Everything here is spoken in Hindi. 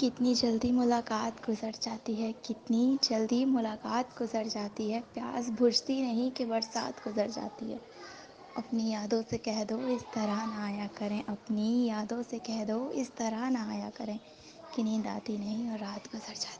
कितनी जल्दी मुलाकात गुजर जाती है, कितनी जल्दी मुलाकात गुजर जाती है। प्यास बुझती नहीं कि बरसात गुजर जाती है। अपनी यादों से कह दो इस तरह ना आया करें। अपनी यादों से कह दो इस तरह ना आया करें। कि नींद आती नहीं और रात गुजर जाती